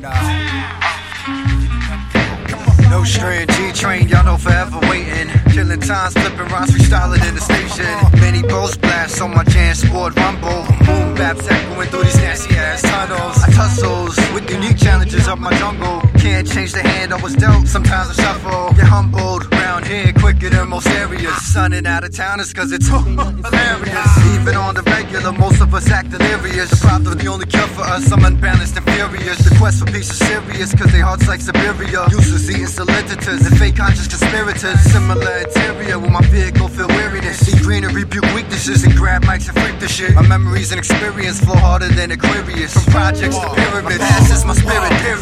No strain, G train, y'all know forever waiting. Killing times, flipping rhymes, freestyling in the station. Many bows blast on my jam, sport rumble. Boom baps echoing through these nasty ass tunnels. I tussles with unique challenges of my jungle. Can't change the hand I was dealt, sometimes I shuffle. Get humbled, round here quicker than most areas. Sunning out of town is cause it's hilarious. Even on the regular, most of us act The problem, the only cure for us, I'm unbalanced and furious. The quest for peace is serious, cause they hearts like Siberia. Useless eating solicitors and fake conscious conspirators. Similar interior with my vehicle feel weariness. See green and rebuke weaknesses and grab mics and freak the shit. My memories and experience flow harder than Aquarius. From projects to pyramids, past is my spirit, period.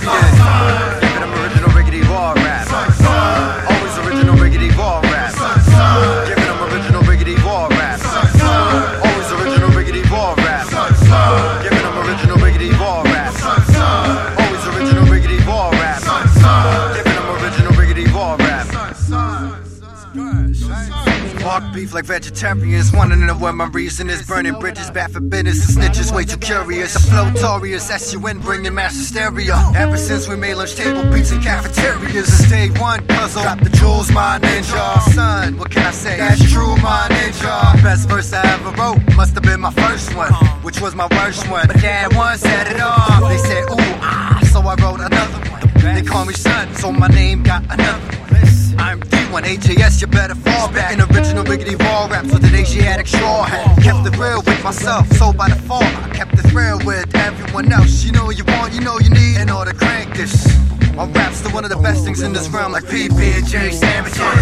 Bark beef like vegetarians, wanna know what my reason is. Burning bridges, bad for business, and snitches way too curious. A flotorious S-U-N bringing mass hysteria. Ever since we made lunch table beats in cafeterias. Since day one, puzzle. Drop the jewels, my ninja. Son, what can I say? That's true, my ninja. Best verse I ever wrote, must have been my first one, which was my worst one. But dad once set it off. They said, ooh, ah, so I wrote another one. They call me son, so my name got another one. I'm D1 AJS, you better fall back. An original Riggidy raw rap for the Asiatic straw hat. Kept it real with myself, so by the fall. I kept the thrill with everyone else. You know what you want, you know you need in order to crank this. My rap's still one of the best things in this realm, like PB and J sandwiches.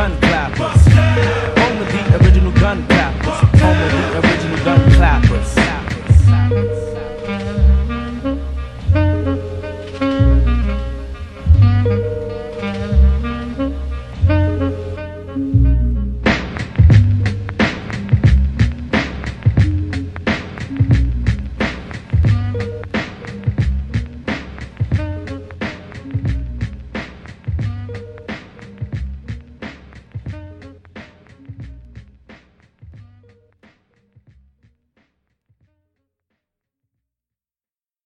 gun clappers.